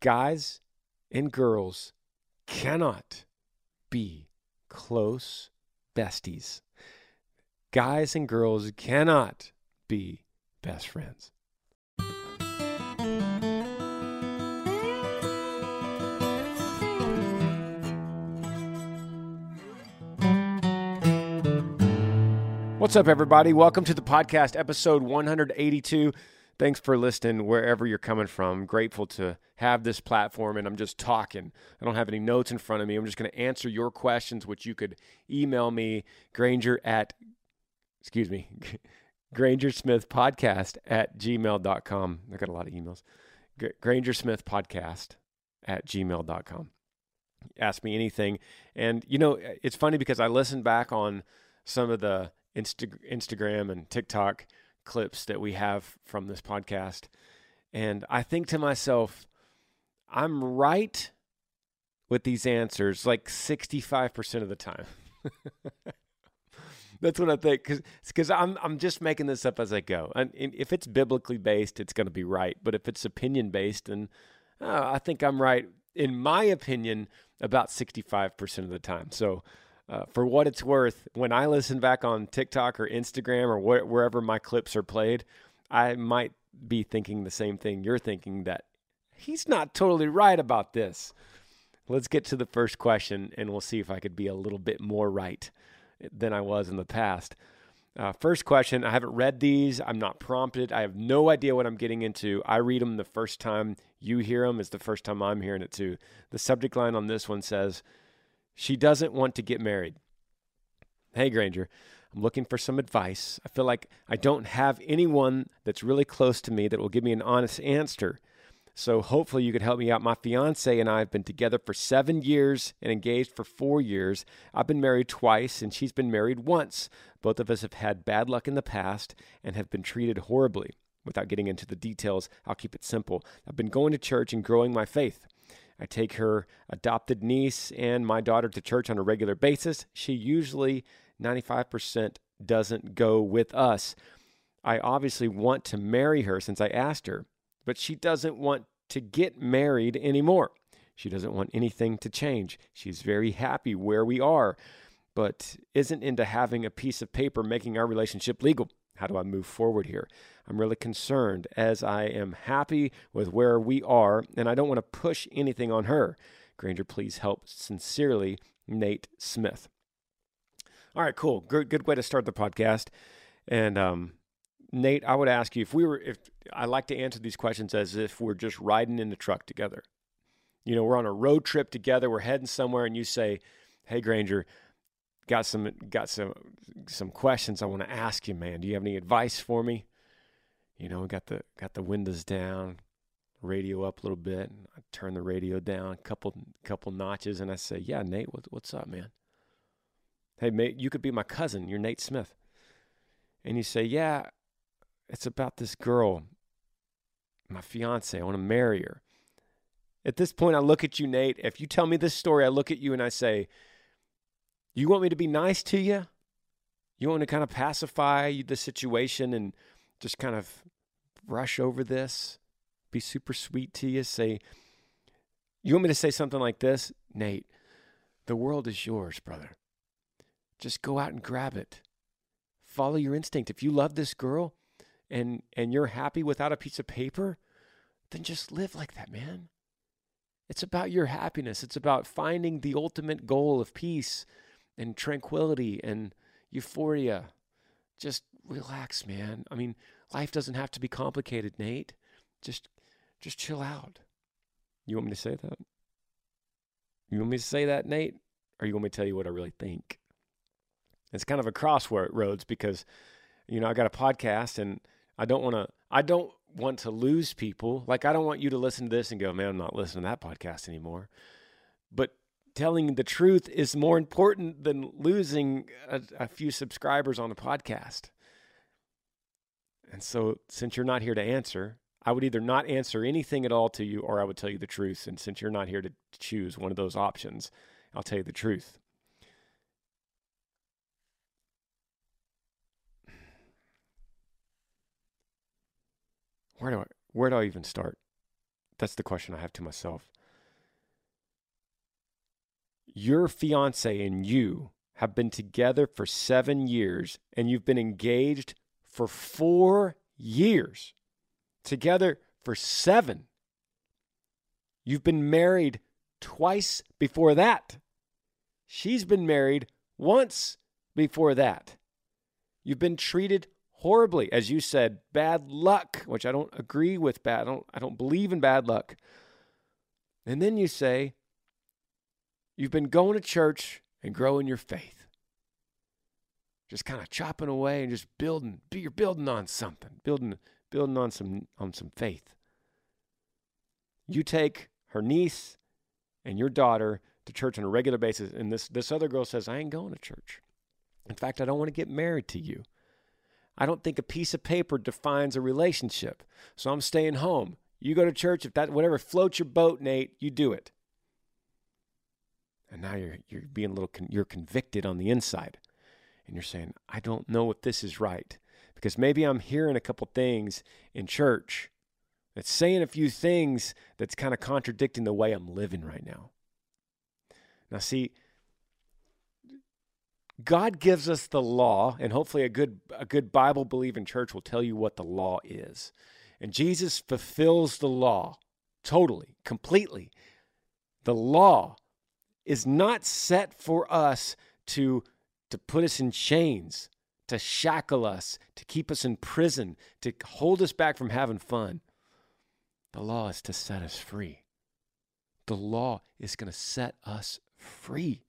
Guys and girls cannot be close besties. Guys and girls cannot be best friends. What's up, everybody? Welcome to the podcast, episode 182. Thanks for listening wherever you're coming from. I'm grateful to have this platform and I'm just talking. I don't have any notes in front of me. I'm just going to answer your questions, which you could email me, Granger at, excuse me, Granger Smith Podcast at gmail.com. I got a lot of emails. Gr- Granger Smith Podcast at gmail.com. Ask me anything. And, you know, it's funny because I listened back on some of the Insta- Instagram and TikTok clips that we have from this podcast. And I think to myself, I'm right with these answers like 65% of the time. That's what I think cuz I'm I'm just making this up as I go. And if it's biblically based, it's going to be right, but if it's opinion based then uh, I think I'm right in my opinion about 65% of the time. So uh, for what it's worth, when I listen back on TikTok or Instagram or wh- wherever my clips are played, I might be thinking the same thing you're thinking that he's not totally right about this. Let's get to the first question and we'll see if I could be a little bit more right than I was in the past. Uh, first question I haven't read these. I'm not prompted. I have no idea what I'm getting into. I read them the first time you hear them, is the first time I'm hearing it too. The subject line on this one says, she doesn't want to get married. Hey, Granger, I'm looking for some advice. I feel like I don't have anyone that's really close to me that will give me an honest answer. So hopefully you could help me out. My fiance and I have been together for seven years and engaged for four years. I've been married twice and she's been married once. Both of us have had bad luck in the past and have been treated horribly. Without getting into the details, I'll keep it simple. I've been going to church and growing my faith. I take her adopted niece and my daughter to church on a regular basis. She usually 95% doesn't go with us. I obviously want to marry her since I asked her, but she doesn't want to get married anymore. She doesn't want anything to change. She's very happy where we are, but isn't into having a piece of paper making our relationship legal. How do I move forward here? I'm really concerned as I am happy with where we are and I don't want to push anything on her. Granger, please help. Sincerely, Nate Smith. All right, cool. Good, good way to start the podcast. And um, Nate, I would ask you if we were, if I like to answer these questions as if we're just riding in the truck together. You know, we're on a road trip together. We're heading somewhere, and you say, "Hey, Granger, got some got some some questions I want to ask you, man. Do you have any advice for me?" You know, got the got the windows down, radio up a little bit. And I turn the radio down a couple couple notches, and I say, "Yeah, Nate, what, what's up, man?" Hey, mate, you could be my cousin. You're Nate Smith. And you say, Yeah, it's about this girl. my fiance. I want to marry her. At this point, I look at you, Nate. If you tell me this story, I look at you and I say, You want me to be nice to you? You want to kind of pacify the situation and just kind of brush over this? Be super sweet to you? Say, You want me to say something like this? Nate, the world is yours, brother. Just go out and grab it. Follow your instinct. If you love this girl and and you're happy without a piece of paper, then just live like that, man. It's about your happiness. It's about finding the ultimate goal of peace and tranquility and euphoria. Just relax, man. I mean, life doesn't have to be complicated, Nate. Just just chill out. You want me to say that? You want me to say that, Nate? Or you want me to tell you what I really think? It's kind of a crossroads because, you know, I got a podcast and I don't want to, I don't want to lose people. Like, I don't want you to listen to this and go, man, I'm not listening to that podcast anymore. But telling the truth is more important than losing a, a few subscribers on a podcast. And so, since you're not here to answer, I would either not answer anything at all to you or I would tell you the truth. And since you're not here to choose one of those options, I'll tell you the truth. Where do I where do I even start? That's the question I have to myself. Your fiance and you have been together for 7 years and you've been engaged for 4 years. Together for 7. You've been married twice before that. She's been married once before that. You've been treated horribly, as you said, bad luck, which I don't agree with bad. I don't I don't believe in bad luck. And then you say you've been going to church and growing your faith. Just kind of chopping away and just building you're building on something, building building on some on some faith. You take her niece and your daughter to church on a regular basis and this this other girl says I ain't going to church. In fact, I don't want to get married to you. I don't think a piece of paper defines a relationship. So I'm staying home. You go to church if that whatever floats your boat, Nate, you do it. And now you're you're being a little con- you're convicted on the inside. And you're saying, "I don't know if this is right." Because maybe I'm hearing a couple things in church that's saying a few things that's kind of contradicting the way I'm living right now. Now see, God gives us the law, and hopefully a good a good Bible believing church will tell you what the law is. And Jesus fulfills the law totally, completely. The law is not set for us to to put us in chains, to shackle us, to keep us in prison, to hold us back from having fun. The law is to set us free. The law is going to set us free.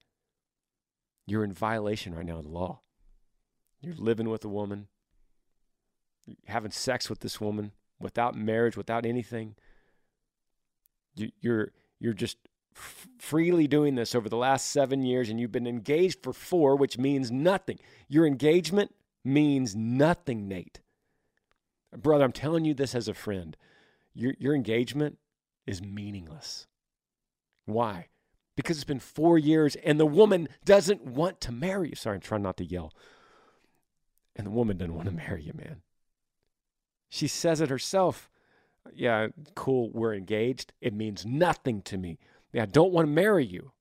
You're in violation right now of the law. You're living with a woman, having sex with this woman without marriage, without anything. You, you're you're just f- freely doing this over the last seven years, and you've been engaged for four, which means nothing. Your engagement means nothing, Nate. Brother, I'm telling you this as a friend. Your, your engagement is meaningless. Why? because it's been four years and the woman doesn't want to marry you. Sorry, I'm trying not to yell. And the woman doesn't want to marry you, man. She says it herself. Yeah, cool, we're engaged. It means nothing to me. I don't want to marry you.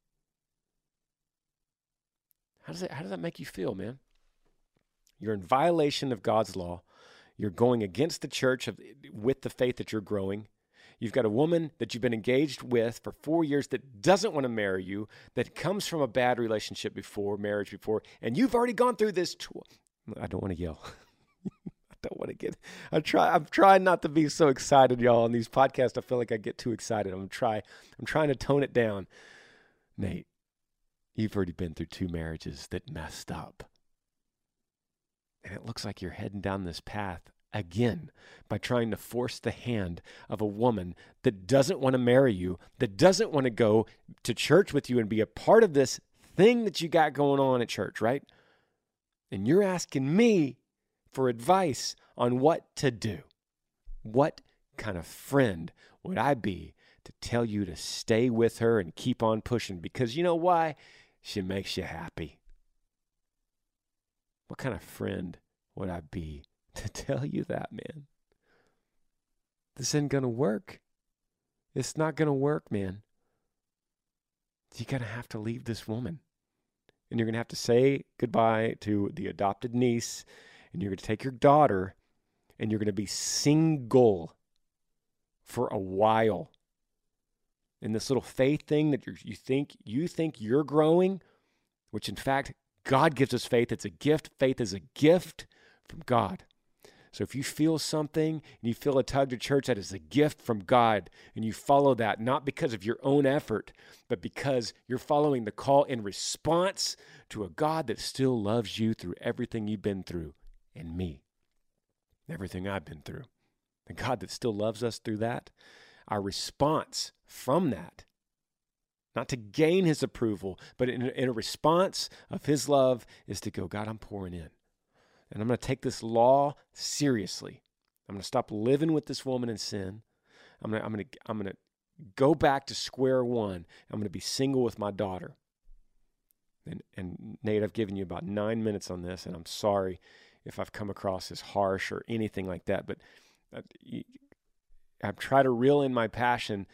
How does that, how does that make you feel, man? You're in violation of God's law. You're going against the church of, with the faith that you're growing. You've got a woman that you've been engaged with for four years that doesn't want to marry you, that comes from a bad relationship before, marriage before, and you've already gone through this. Tw- I don't want to yell. Don't want to get. I try. I'm trying not to be so excited, y'all. On these podcasts, I feel like I get too excited. I'm try. I'm trying to tone it down. Nate, you've already been through two marriages that messed up, and it looks like you're heading down this path again by trying to force the hand of a woman that doesn't want to marry you, that doesn't want to go to church with you and be a part of this thing that you got going on at church, right? And you're asking me for advice on what to do. What kind of friend would I be to tell you to stay with her and keep on pushing? Because you know why? She makes you happy. What kind of friend would I be to tell you that, man? This isn't going to work. It's not going to work, man. You're going to have to leave this woman. And you're going to have to say goodbye to the adopted niece. And you're going to take your daughter and you're going to be single for a while. And this little faith thing that you think you think you're growing, which in fact God gives us faith. It's a gift. Faith is a gift from God. So if you feel something and you feel a tug to church, that is a gift from God. And you follow that not because of your own effort, but because you're following the call in response to a God that still loves you through everything you've been through and me, everything I've been through. The God that still loves us through that, our response from that not to gain his approval, but in, in, a response of his love is to go, God, I'm pouring in. And I'm going to take this law seriously. I'm going to stop living with this woman in sin. I'm going to, I'm going to, I'm going to go back to square one. I'm going to be single with my daughter. And, and Nate, I've given you about nine minutes on this, and I'm sorry if I've come across as harsh or anything like that, but uh, I've tried to reel in my passion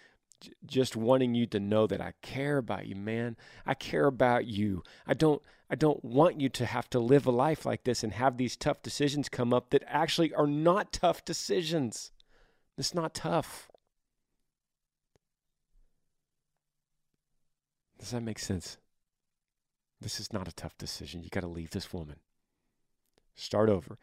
just wanting you to know that I care about you, man. I care about you. I don't I don't want you to have to live a life like this and have these tough decisions come up that actually are not tough decisions. It's not tough. Does that make sense? This is not a tough decision. You got to leave this woman. Start over.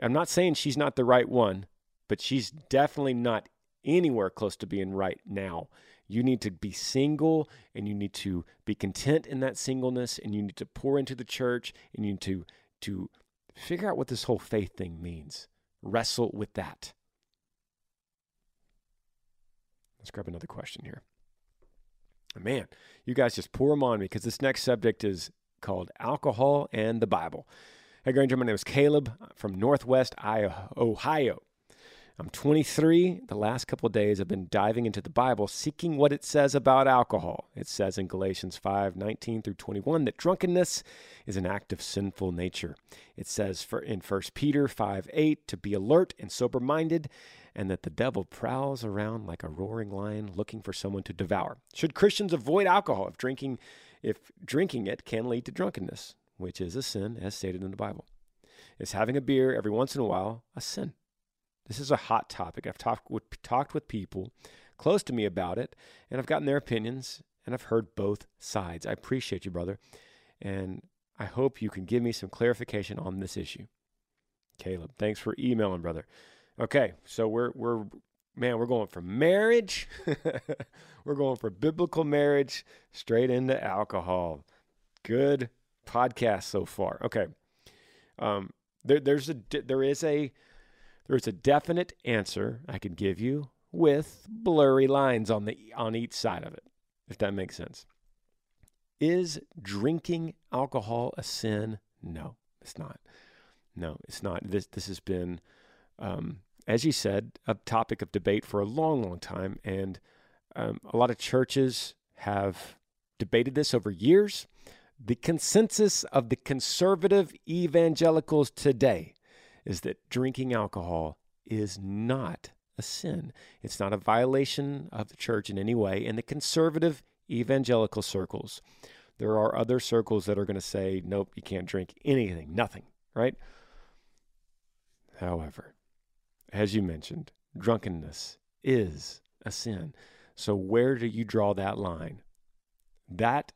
I'm not saying she's not the right one, but she's definitely not anywhere close to being right now. You need to be single and you need to be content in that singleness and you need to pour into the church and you need to to figure out what this whole faith thing means. Wrestle with that. Let's grab another question here. Man, you guys just pour them on me because this next subject is called alcohol and the Bible. Hey, Granger, my name is Caleb from Northwest Ohio. I'm 23. The last couple days I've been diving into the Bible, seeking what it says about alcohol. It says in Galatians 5 19 through 21 that drunkenness is an act of sinful nature. It says for, in 1 Peter 5 8 to be alert and sober minded, and that the devil prowls around like a roaring lion looking for someone to devour. Should Christians avoid alcohol if drinking, if drinking it can lead to drunkenness, which is a sin as stated in the Bible? Is having a beer every once in a while a sin? This is a hot topic. I've talked with, talked with people close to me about it, and I've gotten their opinions, and I've heard both sides. I appreciate you, brother, and I hope you can give me some clarification on this issue. Caleb, thanks for emailing, brother. Okay, so we're we're man, we're going from marriage, we're going from biblical marriage straight into alcohol. Good podcast so far. Okay, um, there, there's a there is a there's a definite answer I could give you with blurry lines on the on each side of it, if that makes sense. Is drinking alcohol a sin? No, it's not. No, it's not. This this has been, um, as you said, a topic of debate for a long, long time, and um, a lot of churches have debated this over years. The consensus of the conservative evangelicals today is that drinking alcohol is not a sin. It's not a violation of the church in any way. In the conservative evangelical circles, there are other circles that are going to say, nope, you can't drink anything, nothing, right? However, as you mentioned, drunkenness is a sin. So, where do you draw that line? That,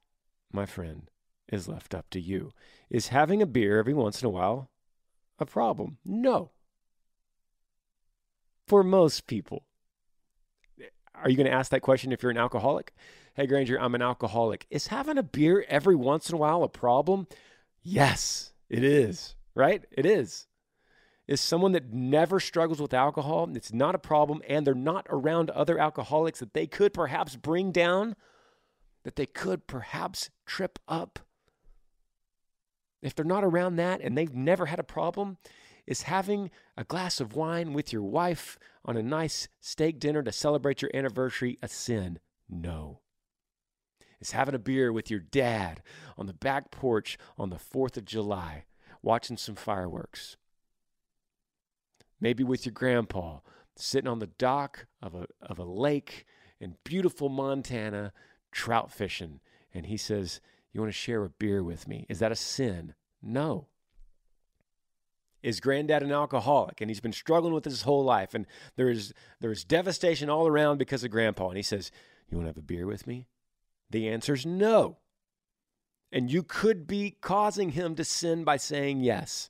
my friend, is left up to you. Is having a beer every once in a while a problem? No. For most people. Are you going to ask that question if you're an alcoholic? Hey, Granger, I'm an alcoholic. Is having a beer every once in a while a problem? Yes, it is, right? It is. Is someone that never struggles with alcohol, it's not a problem, and they're not around other alcoholics that they could perhaps bring down, that they could perhaps trip up if they're not around that and they've never had a problem, Is having a glass of wine with your wife on a nice steak dinner to celebrate your anniversary a sin? No. Is having a beer with your dad on the back porch on the 4th of July, watching some fireworks? Maybe with your grandpa, sitting on the dock of a, of a lake in beautiful Montana, trout fishing. And he says, You want to share a beer with me? Is that a sin? No. Is granddad an alcoholic and he's been struggling with his whole life and there's there's devastation all around because of grandpa and he says, "You want to have a beer with me?" The answer is no. And you could be causing him to sin by saying yes.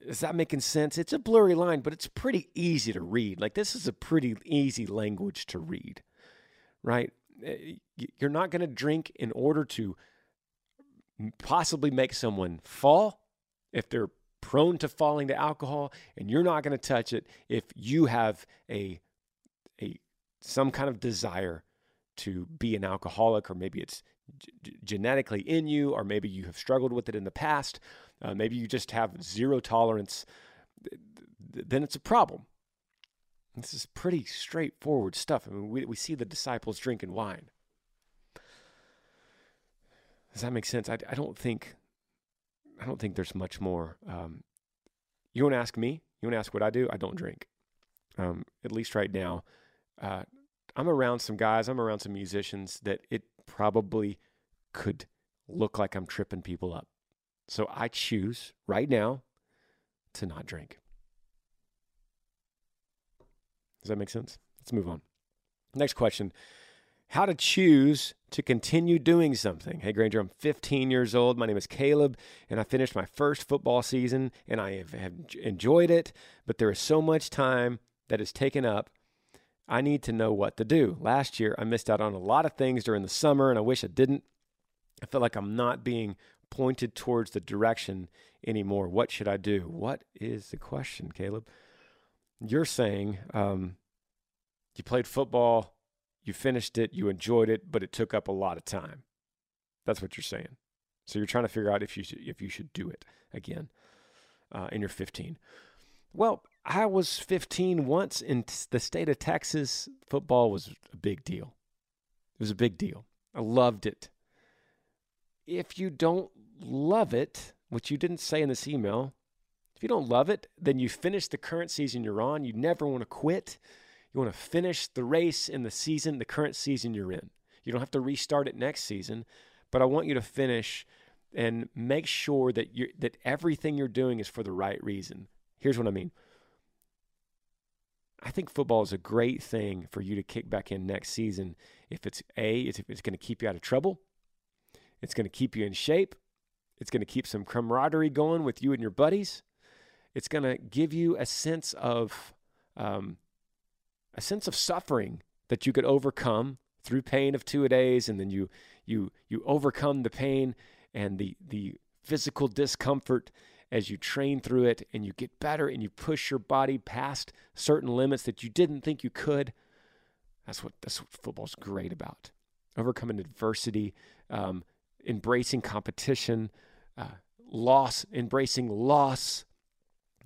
Is that making sense? It's a blurry line, but it's pretty easy to read. Like this is a pretty easy language to read. Right? Eh, You're not going to drink in order to possibly make someone fall. If they're prone to falling to alcohol and you're not going to touch it if you have a a some kind of desire to be an alcoholic or maybe it's g- genetically in you or maybe you have struggled with it in the past uh, maybe you just have zero tolerance then it's a problem. This is pretty straightforward stuff. I mean we, we see the disciples drinking wine does that make sense? I, I don't think I don't think there's much more. Um, you want to ask me? You want to ask what I do? I don't drink. Um, at least right now, uh, I'm around some guys. I'm around some musicians that it probably could look like I'm tripping people up. So I choose right now to not drink. Does that make sense? Let's move on. Next question how to choose to continue doing something. Hey, Granger, I'm 15 years old. My name is Caleb, and I finished my first football season, and I have, have enjoyed it, but there is so much time that is taken up. I need to know what to do. Last year, I missed out on a lot of things during the summer, and I wish I didn't. I feel like I'm not being pointed towards the direction anymore. What should I do? What is the question, Caleb? You're saying um, you played football you finished it, you enjoyed it, but it took up a lot of time. That's what you're saying. So you're trying to figure out if you should, if you should do it again, uh, and you're 15. Well, I was 15 once in the state of Texas. Football was a big deal. It was a big deal. I loved it. If you don't love it, which you didn't say in this email, if you don't love it, then you finish the current season you're on. You never want to quit. You want to finish the race in the season, the current season you're in. You don't have to restart it next season, but I want you to finish and make sure that you that everything you're doing is for the right reason. Here's what I mean. I think football is a great thing for you to kick back in next season if it's a if it's going to keep you out of trouble. It's going to keep you in shape. It's going to keep some camaraderie going with you and your buddies. It's going to give you a sense of um, a sense of suffering that you could overcome through pain of two a days, and then you you you overcome the pain and the the physical discomfort as you train through it and you get better and you push your body past certain limits that you didn't think you could. That's what that's what football's great about. Overcoming adversity, um, embracing competition, uh, loss, embracing loss,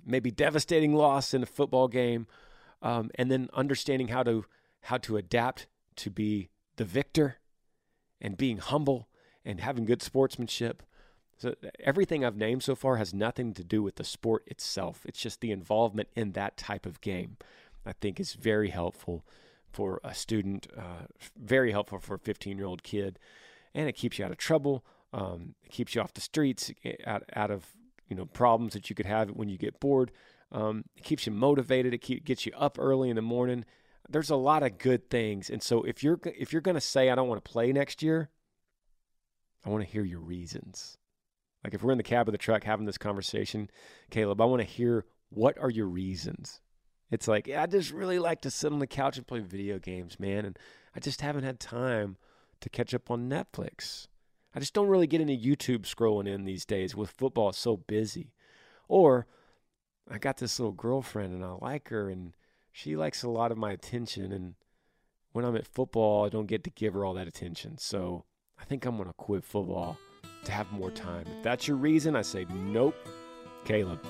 maybe devastating loss in a football game, um, and then understanding how to how to adapt to be the victor and being humble and having good sportsmanship. So everything I've named so far has nothing to do with the sport itself. It's just the involvement in that type of game. I think is very helpful for a student, uh, very helpful for a 15 year old kid, and it keeps you out of trouble. Um, it keeps you off the streets, eh, out, out of you know problems that you could have when you get bored. Um, it keeps you motivated. It keep, gets you up early in the morning. There's a lot of good things, and so if you're if you're going to say I don't want to play next year, I want to hear your reasons. Like if we're in the cab of the truck having this conversation, Caleb, I want to hear what are your reasons. It's like yeah, I just really like to sit on the couch and play video games, man, and I just haven't had time to catch up on Netflix. I just don't really get into YouTube scrolling in these days with football so busy. Or I got this little girlfriend and I like her and she likes a lot of my attention and when I'm at football I don't get to give her all that attention. So I think I'm gonna quit football to have more time. If that's your reason, I say nope. Caleb.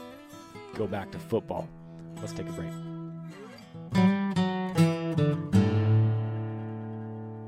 go back to football. Let's take a break.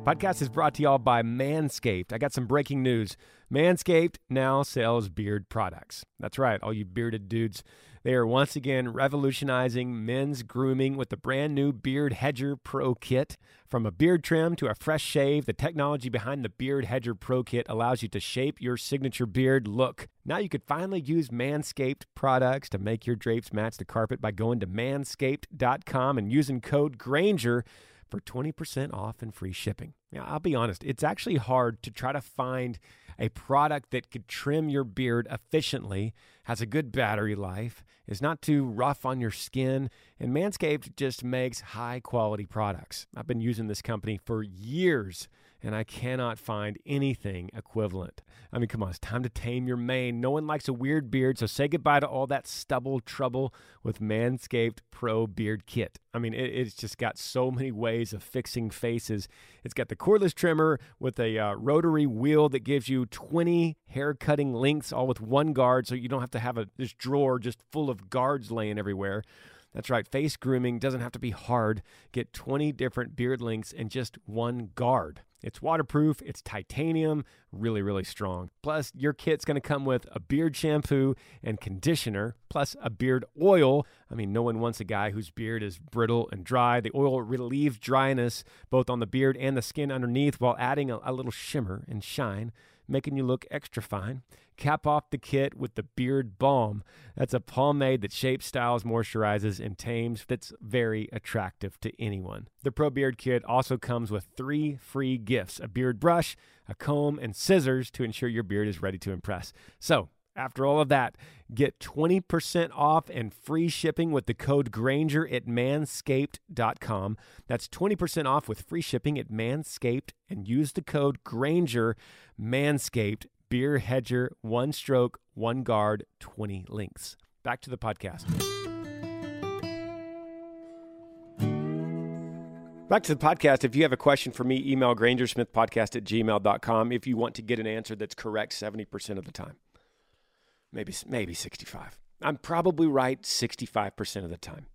Podcast is brought to y'all by Manscaped. I got some breaking news. Manscaped now sells beard products. That's right, all you bearded dudes. They are once again revolutionizing men's grooming with the brand new Beard Hedger Pro Kit. From a beard trim to a fresh shave, the technology behind the Beard Hedger Pro Kit allows you to shape your signature beard look. Now you could finally use Manscaped products to make your drapes match the carpet by going to manscaped.com and using code Granger for 20% off and free shipping. Now, I'll be honest, it's actually hard to try to find a product that could trim your beard efficiently, has a good battery life, is not too rough on your skin, and Manscaped just makes high quality products. I've been using this company for years and I cannot find anything equivalent. I mean, come on, it's time to tame your mane. No one likes a weird beard, so say goodbye to all that stubble trouble with Manscaped Pro Beard Kit. I mean, it, it's just got so many ways of fixing faces. It's got the cordless trimmer with a uh, rotary wheel that gives you 20 hair cutting lengths, all with one guard, so you don't have to have a this drawer just full of guards laying everywhere. That's right, face grooming doesn't have to be hard. Get 20 different beard lengths and just one guard. It's waterproof, it's titanium, really, really strong. Plus, your kit's gonna come with a beard shampoo and conditioner, plus a beard oil. I mean, no one wants a guy whose beard is brittle and dry. The oil relieves dryness both on the beard and the skin underneath while adding a, a little shimmer and shine making you look extra fine. Cap off the kit with the Beard Balm. That's a pomade that shapes, styles, moisturizes, and tames that's very attractive to anyone. The Pro Beard Kit also comes with three free gifts a beard brush, a comb, and scissors to ensure your beard is ready to impress. So, after all of that, get 20% off and free shipping with the code Granger at manscaped.com. That's 20% off with free shipping at Manscaped and use the code Granger, Manscaped, Beard Hedger, one stroke, one guard, 20 links. Back to the podcast. Back to the podcast. If you have a question for me, email grangersmithpodcast at gmail.com if you want to get an answer that's correct 70% of the time maybe maybe 65. I'm probably right 65% of the time.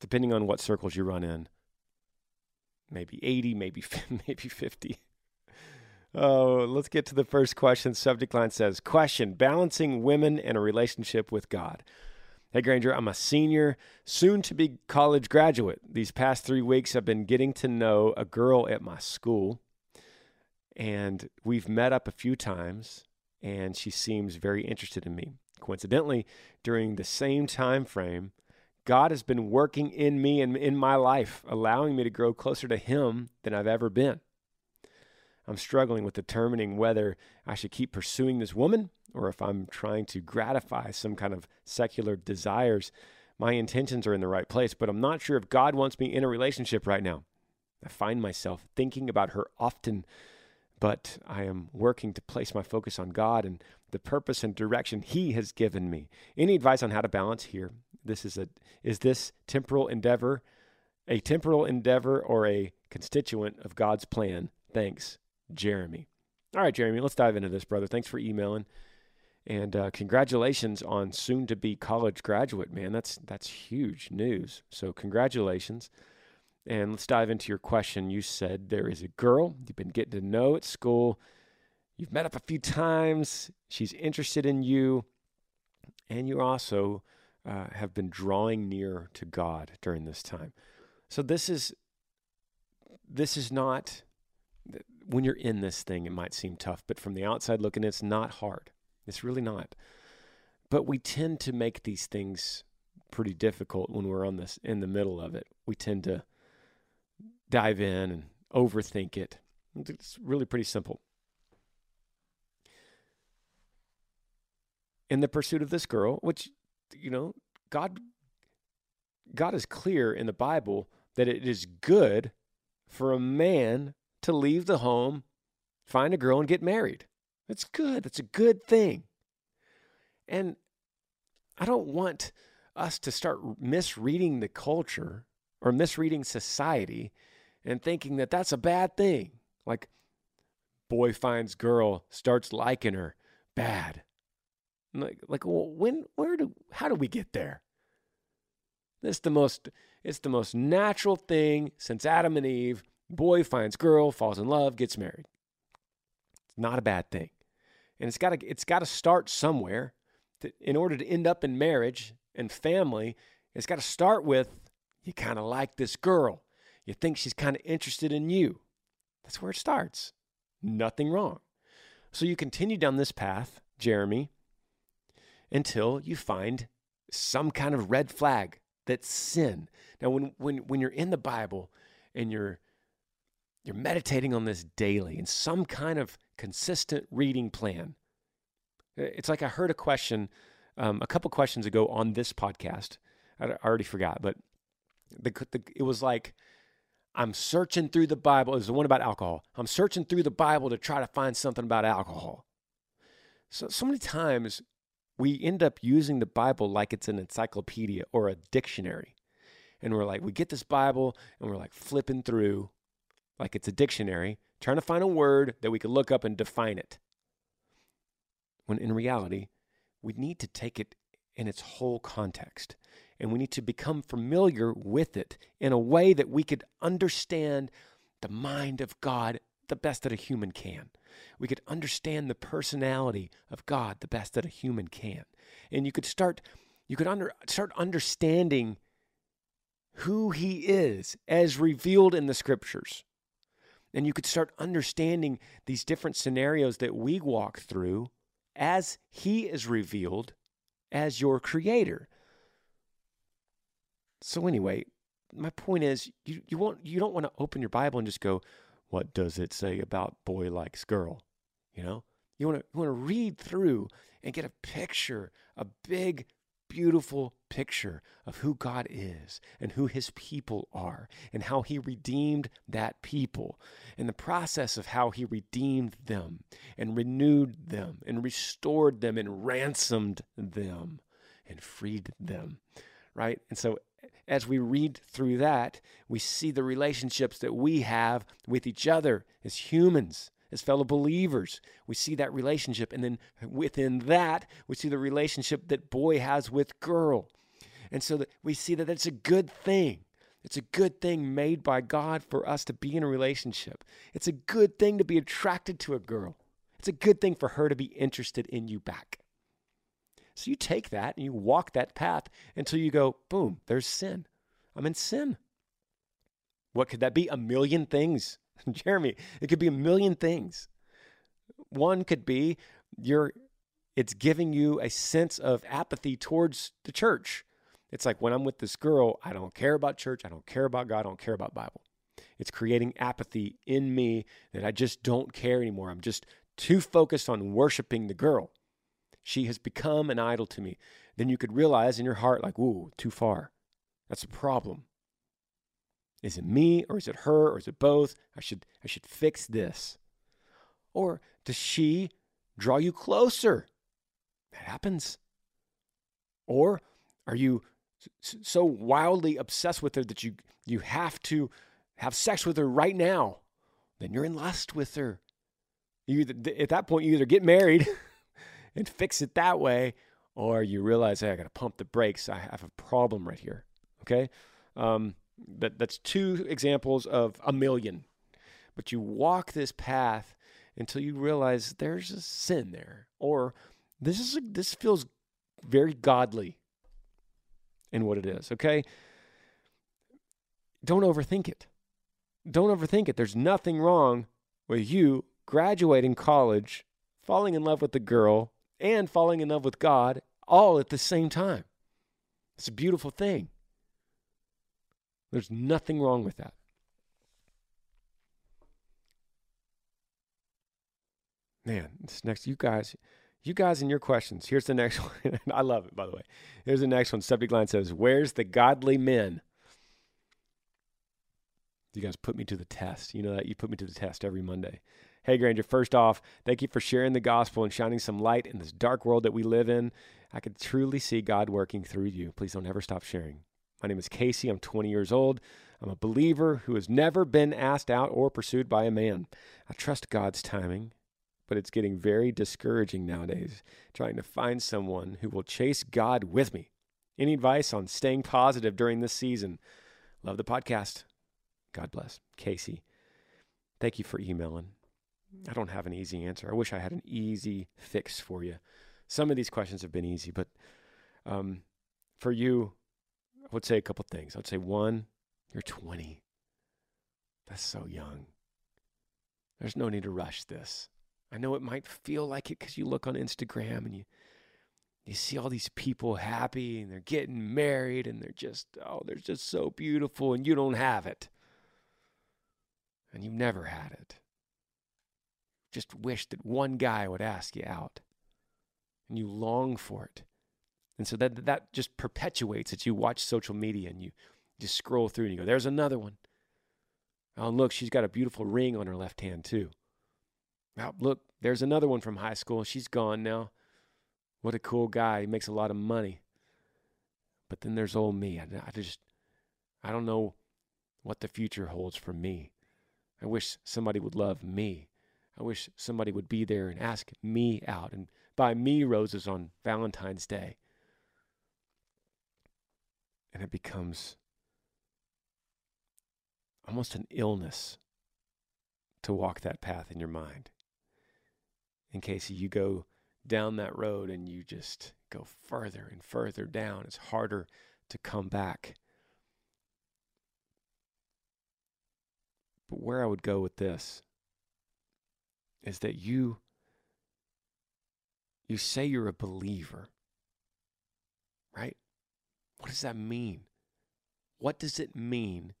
Depending on what circles you run in. Maybe 80, maybe maybe 50. Oh, let's get to the first question. Subject line says, "Question: Balancing women and a relationship with God." Hey Granger, I'm a senior, soon to be college graduate. These past 3 weeks I've been getting to know a girl at my school and we've met up a few times and she seems very interested in me. Coincidentally, during the same time frame, God has been working in me and in my life, allowing me to grow closer to Him than I've ever been. I'm struggling with determining whether I should keep pursuing this woman or if I'm trying to gratify some kind of secular desires. My intentions are in the right place, but I'm not sure if God wants me in a relationship right now. I find myself thinking about her often but I am working to place my focus on God and the purpose and direction He has given me. Any advice on how to balance here? This is a is this temporal endeavor a temporal endeavor or a constituent of God's plan? Thanks, Jeremy. All right, Jeremy, let's dive into this, brother. Thanks for emailing, and uh, congratulations on soon to be college graduate, man. That's that's huge news. So congratulations. And let's dive into your question. You said there is a girl you've been getting to know at school. You've met up a few times. She's interested in you. And you also uh, have been drawing near to God during this time. So this is this is not when you're in this thing it might seem tough, but from the outside looking it's not hard. It's really not. But we tend to make these things pretty difficult when we're on this in the middle of it. We tend to dive in and overthink it. It's really pretty simple. In the pursuit of this girl, which, you know, God God is clear in the Bible that it is good for a man to leave the home, find a girl, and get married. It's good. It's a good thing. And I don't want us to start misreading the culture or misreading society and thinking that that's a bad thing. Like, boy finds girl, starts liking her. Bad. Like, like when, where do, how do we get there? It's the most, it's the most natural thing since Adam and Eve. Boy finds girl, falls in love, gets married. It's not a bad thing, and it's got to, it's got to start somewhere. To, in order to end up in marriage and family, it's got to start with you kind of like this girl. You think she's kind of interested in you. That's where it starts. Nothing wrong. So you continue down this path, Jeremy, until you find some kind of red flag that's sin. Now, when, when, when you're in the Bible and you're, you're meditating on this daily in some kind of consistent reading plan, it's like I heard a question um, a couple questions ago on this podcast. I already forgot, but the, the, it was like, I'm searching through the Bible. It was the one about alcohol. I'm searching through the Bible to try to find something about alcohol. So, so many times we end up using the Bible like it's an encyclopedia or a dictionary. And we're like, we get this Bible and we're like flipping through like it's a dictionary, trying to find a word that we could look up and define it. When in reality, we need to take it in its whole context. And we need to become familiar with it in a way that we could understand the mind of God the best that a human can. We could understand the personality of God the best that a human can. And you could start you could under, start understanding who he is as revealed in the scriptures. And you could start understanding these different scenarios that we walk through as he is revealed as your creator. So anyway, my point is you, you want you don't want to open your Bible and just go, what does it say about boy likes girl? You know? You want to you want to read through and get a picture, a big beautiful picture of who God is and who his people are and how he redeemed that people and the process of how he redeemed them and renewed them and restored them and ransomed them and freed them right and so as we read through that, we see the relationships that we have with each other as humans, as fellow believers. We see that relationship. And then within that, we see the relationship that boy has with girl. And so that we see that it's a good thing. It's a good thing made by God for us to be in a relationship. It's a good thing to be attracted to a girl. It's a good thing for her to be interested in you back. So you take that and you walk that path until you go, boom, there's sin. I'm in sin. What could that be? A million things. Jeremy, it could be a million things. One could be you're it's giving you a sense of apathy towards the church. It's like when I'm with this girl, I don't care about church, I don't care about God, I don't care about Bible. It's creating apathy in me that I just don't care anymore. I'm just too focused on worshiping the girl. She has become an idol to me. Then you could realize in your heart, like, ooh, too far. That's a problem. Is it me or is it her or is it both? I should I should fix this. Or does she draw you closer? That happens. Or are you so wildly obsessed with her that you you have to have sex with her right now? Then you're in lust with her. You at that point you either get married and fix it that way, or you realize, hey, I got to pump the brakes. I have a problem right here. Okay. Um, that, that's two examples of a million. But you walk this path until you realize there's a sin there, or this is a, this feels very godly in what it is. Okay. Don't overthink it. Don't overthink it. There's nothing wrong with you graduating college, falling in love with the girl, and falling in love with God all at the same time. It's a beautiful thing. There's nothing wrong with that. Man, this next, you guys, you guys and your questions. Here's the next one. I love it, by the way. Here's the next one. Subject line says, Where's the godly men? You guys put me to the test. You know that you put me to the test every Monday. Hey, Granger, first off, thank you for sharing the gospel and shining some light in this dark world that we live in. I can truly see God working through you. Please don't ever stop sharing. My name is Casey. I'm 20 years old. I'm a believer who has never been asked out or pursued by a man. I trust God's timing, but it's getting very discouraging nowadays trying to find someone who will chase God with me. Any advice on staying positive during this season? Love the podcast. God bless. Casey, thank you for emailing. I don't have an easy answer. I wish I had an easy fix for you. Some of these questions have been easy, but um, for you, I would say a couple things. I would say one, you're 20. That's so young. There's no need to rush this. I know it might feel like it because you look on Instagram and you you see all these people happy and they're getting married and they're just oh they're just so beautiful and you don't have it and you've never had it just wish that one guy would ask you out and you long for it and so that that just perpetuates it you watch social media and you just scroll through and you go there's another one oh look she's got a beautiful ring on her left hand too now look there's another one from high school she's gone now what a cool guy. He makes a lot of money. But then there's old me. I, I just, I don't know what the future holds for me. I wish somebody would love me. I wish somebody would be there and ask me out and buy me roses on Valentine's Day. And it becomes almost an illness to walk that path in your mind. In case you go down that road and you just go further and further down. It's harder to come back. But where I would go with this is that you you say you're a believer. Right? What does that mean? What does it mean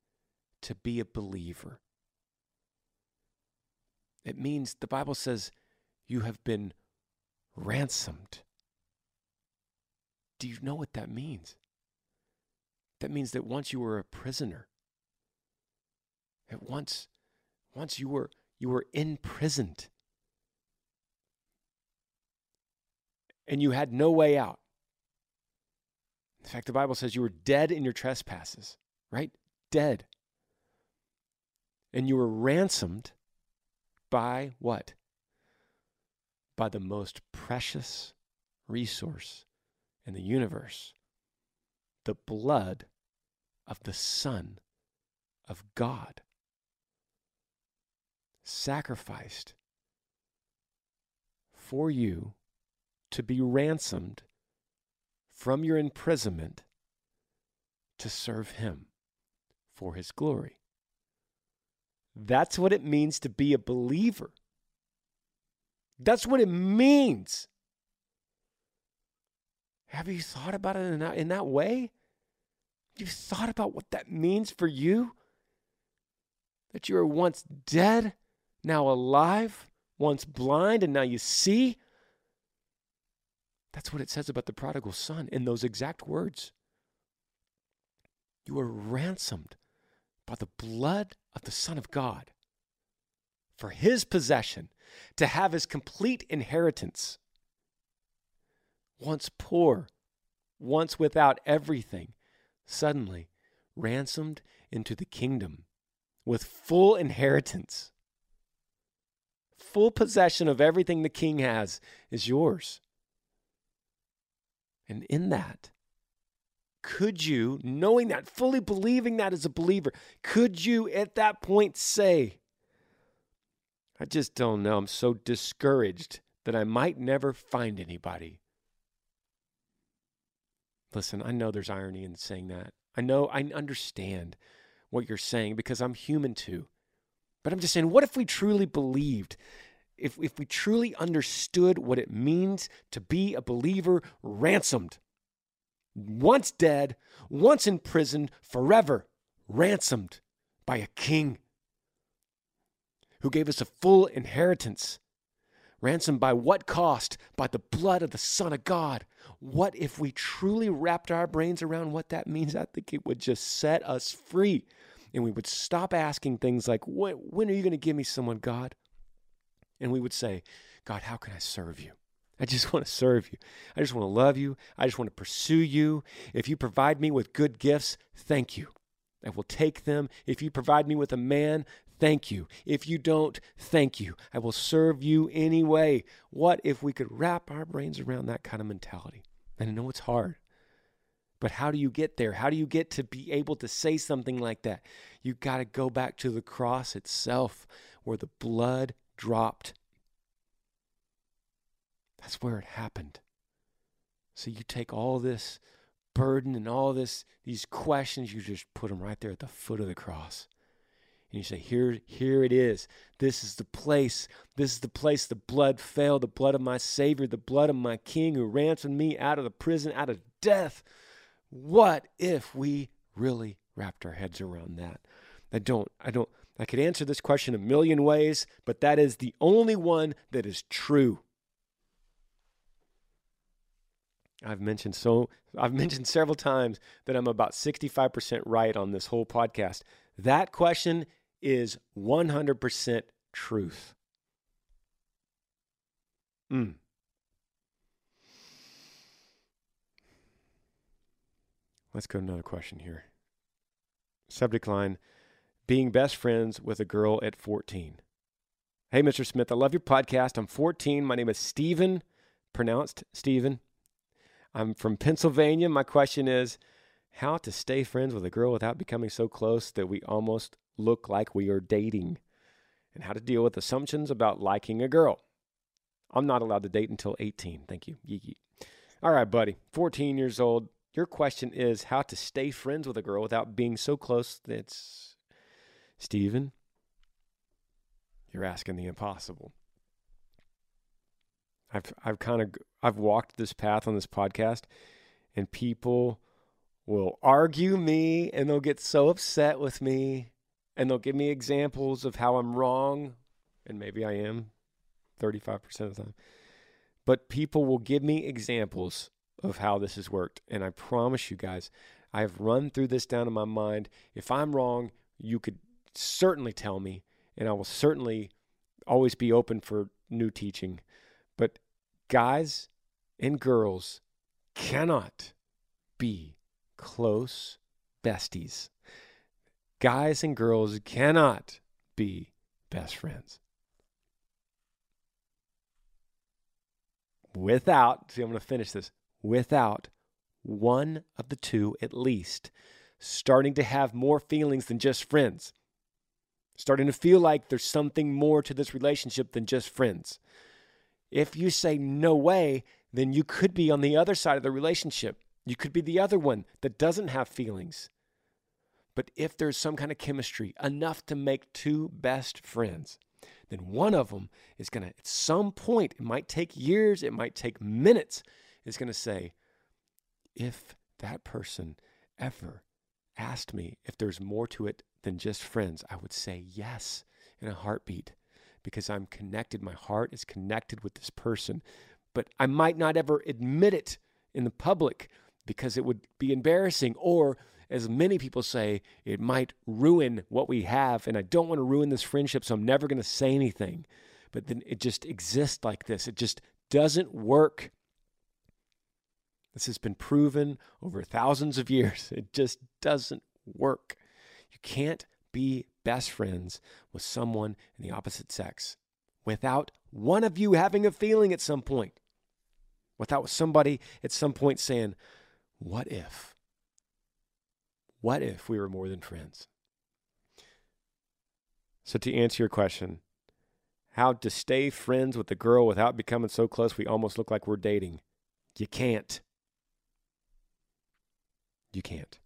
to be a believer? It means the Bible says you have been ransomed. Do you know what that means? That means that once you were a prisoner, that once, once you were you were imprisoned, and you had no way out. In fact, the Bible says you were dead in your trespasses, right? Dead. And you were ransomed by what? by the most precious resource in the universe the blood of the Son of God, sacrificed for you to be ransomed from your imprisonment to serve Him for His glory. That's what it means to be a believer. That's what it means. Have you thought about it in that, in that way? You thought about what that means for you? That you were once dead, now alive, once blind, and now you see? That's what it says about the prodigal son in those exact words. You were ransomed by the blood of the Son of God for his possession to have his complete inheritance. Once poor, once without everything, suddenly ransomed into the kingdom with full inheritance. Full possession of everything the king has is yours. And in that, could you, knowing that, fully believing that as a believer, could you at that point say, I just don't know. I'm so discouraged that I might never find anybody. Listen, I know there's irony in saying that. I know, I understand what you're saying because I'm human too. But I'm just saying, what if we truly believed, if, if we truly understood what it means to be a believer ransomed? Once dead, once imprisoned, forever ransomed by a king who gave us a full inheritance. Ransomed by what cost? By the blood of the Son of God. What if we truly wrapped our brains around what that means? I think it would just set us free. And we would stop asking things like, when, when are you going to give me someone, God? And we would say, God, how can I serve you? I just want to serve you. I just want to love you. I just want to pursue you. If you provide me with good gifts, thank you. I will take them. If you provide me with a man, thank you. If you don't, thank you. I will serve you anyway. What if we could wrap our brains around that kind of mentality? And I know it's hard. But how do you get there? How do you get to be able to say something like that? You got to go back to the cross itself where the blood dropped. That's where it happened. So you take all this burden and all this these questions you just put them right there at the foot of the cross. And you say, Here, here it is. This is the place. This is the place the blood fell, the blood of my Savior, the blood of my King who ransomed me out of the prison, out of death. What if we really wrapped our heads around that? I don't, I don't, I could answer this question a million ways, but that is the only one that is true. I've mentioned so I've mentioned several times that I'm about 65% right on this whole podcast. That question is 100% truth. Mm. Let's go to another question here. Subject line Being best friends with a girl at 14. Hey, Mr. Smith, I love your podcast. I'm 14. My name is Steven, pronounced Steven. I'm from Pennsylvania. My question is how to stay friends with a girl without becoming so close that we almost look like we are dating, and how to deal with assumptions about liking a girl. I'm not allowed to date until 18. Thank you. Yee yee. All right, buddy. 14 years old. Your question is how to stay friends with a girl without being so close that's Steven. You're asking the impossible. I've I've kind of I've walked this path on this podcast and people will argue me and they'll get so upset with me and they'll give me examples of how I'm wrong and maybe I am 35% of the time. But people will give me examples of how this has worked and I promise you guys I've run through this down in my mind. If I'm wrong, you could certainly tell me and I will certainly always be open for new teaching. But guys and girls cannot be close besties. Guys and girls cannot be best friends. Without, see, I'm going to finish this, without one of the two at least starting to have more feelings than just friends, starting to feel like there's something more to this relationship than just friends. If you say no way, then you could be on the other side of the relationship. You could be the other one that doesn't have feelings. But if there's some kind of chemistry, enough to make two best friends, then one of them is going to, at some point, it might take years, it might take minutes, is going to say, if that person ever asked me if there's more to it than just friends, I would say yes in a heartbeat because I'm connected. My heart is connected with this person. But I might not ever admit it in the public because it would be embarrassing. Or, as many people say, it might ruin what we have. And I don't want to ruin this friendship, so I'm never going to say anything. But then it just exists like this. It just doesn't work. This has been proven over thousands of years. It just doesn't work. You can't be best friends with someone in the opposite sex without one of you having a feeling at some point, without somebody at some point saying, What if? What if we were more than friends? So, to answer your question, how to stay friends with a girl without becoming so close we almost look like we're dating? You can't. You can't.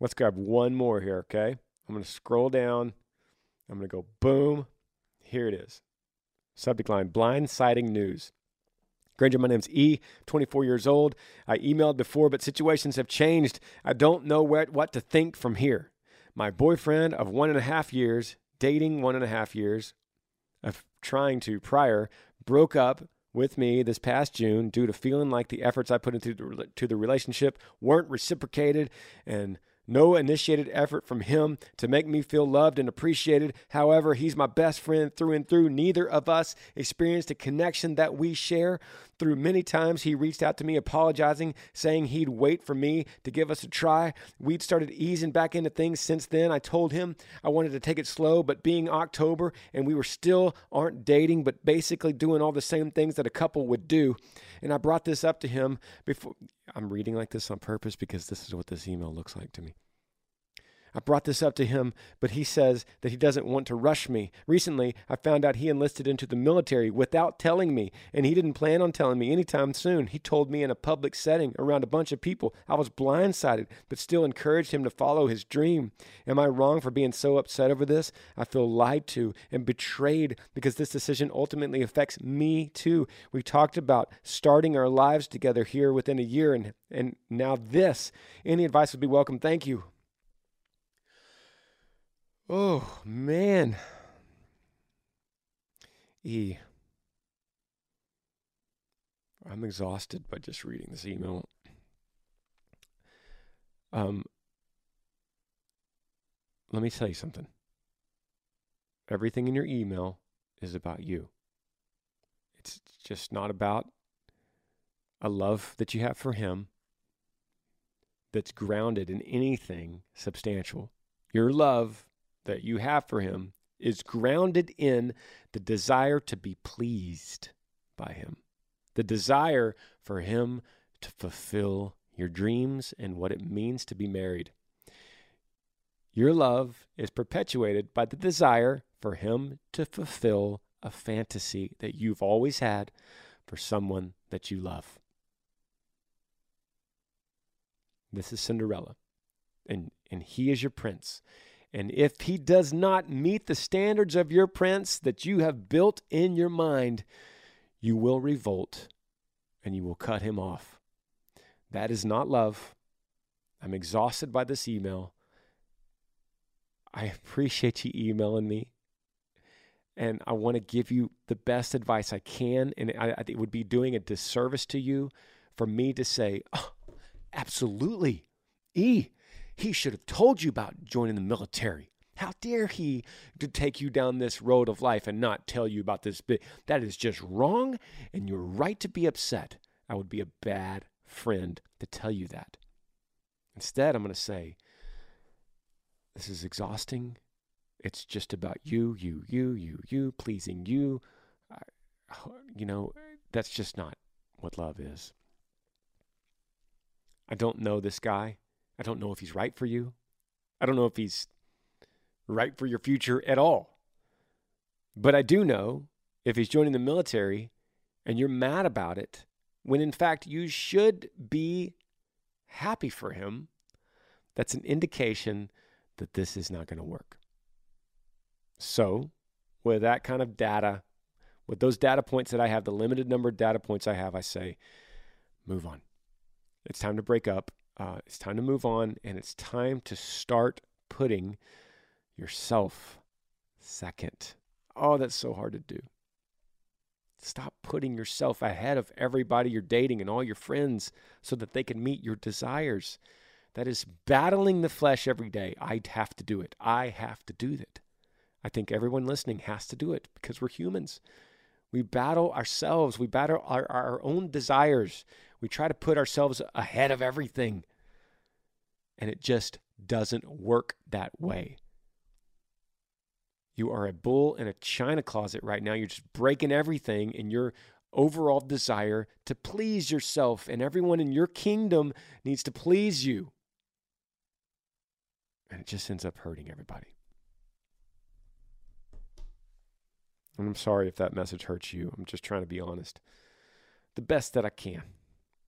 Let's grab one more here, okay? I'm going to scroll down. I'm going to go boom. Here it is. Subject line blindsiding news. Granger, my name's E, 24 years old. I emailed before, but situations have changed. I don't know where, what to think from here. My boyfriend of one and a half years, dating one and a half years, of trying to prior, broke up with me this past June due to feeling like the efforts I put into the, to the relationship weren't reciprocated and no initiated effort from him to make me feel loved and appreciated. However, he's my best friend through and through. Neither of us experienced a connection that we share. Through many times he reached out to me apologizing, saying he'd wait for me to give us a try. We'd started easing back into things since then. I told him I wanted to take it slow, but being October and we were still aren't dating, but basically doing all the same things that a couple would do. And I brought this up to him before. I'm reading like this on purpose because this is what this email looks like to me. I brought this up to him, but he says that he doesn't want to rush me. Recently, I found out he enlisted into the military without telling me, and he didn't plan on telling me anytime soon. He told me in a public setting around a bunch of people. I was blindsided, but still encouraged him to follow his dream. Am I wrong for being so upset over this? I feel lied to and betrayed because this decision ultimately affects me too. We talked about starting our lives together here within a year, and, and now this. Any advice would be welcome. Thank you. Oh, man. E. I'm exhausted by just reading this email. Um, let me tell you something. Everything in your email is about you. It's just not about a love that you have for him that's grounded in anything substantial. Your love that you have for him is grounded in the desire to be pleased by him, the desire for him to fulfill your dreams and what it means to be married. Your love is perpetuated by the desire for him to fulfill a fantasy that you've always had for someone that you love. This is Cinderella, and, and he is your prince. And if he does not meet the standards of your prince that you have built in your mind, you will revolt and you will cut him off. That is not love. I'm exhausted by this email. I appreciate you emailing me. And I want to give you the best advice I can. And I, it would be doing a disservice to you for me to say, oh, absolutely. E, he should have told you about joining the military. How dare he to take you down this road of life and not tell you about this bit? That is just wrong, and you're right to be upset. I would be a bad friend to tell you that. Instead, I'm going to say, This is exhausting. It's just about you, you, you, you, you, pleasing you. you know, that's just not what love is. I don't know this guy. I don't know if he's right for you. I don't know if he's right for your future at all. But I do know if he's joining the military and you're mad about it, when in fact you should be happy for him, that's an indication that this is not going to work. So, with that kind of data, with those data points that I have, the limited number of data points I have, I say, move on. It's time to break up. Uh, it's time to move on, and it's time to start putting yourself second. Oh, that's so hard to do. Stop putting yourself ahead of everybody you're dating and all your friends so that they can meet your desires. That is battling the flesh every day. I'd have to do it. I have to do that. I think everyone listening has to do it because we're humans. We battle ourselves, we battle our, our own desires. We try to put ourselves ahead of everything. And it just doesn't work that way. You are a bull in a china closet right now. You're just breaking everything in your overall desire to please yourself, and everyone in your kingdom needs to please you. And it just ends up hurting everybody. And I'm sorry if that message hurts you. I'm just trying to be honest. The best that I can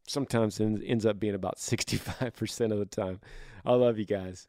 sometimes it ends up being about 65% of the time. I love you guys.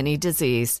any disease.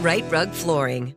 Rite Rug Flooring.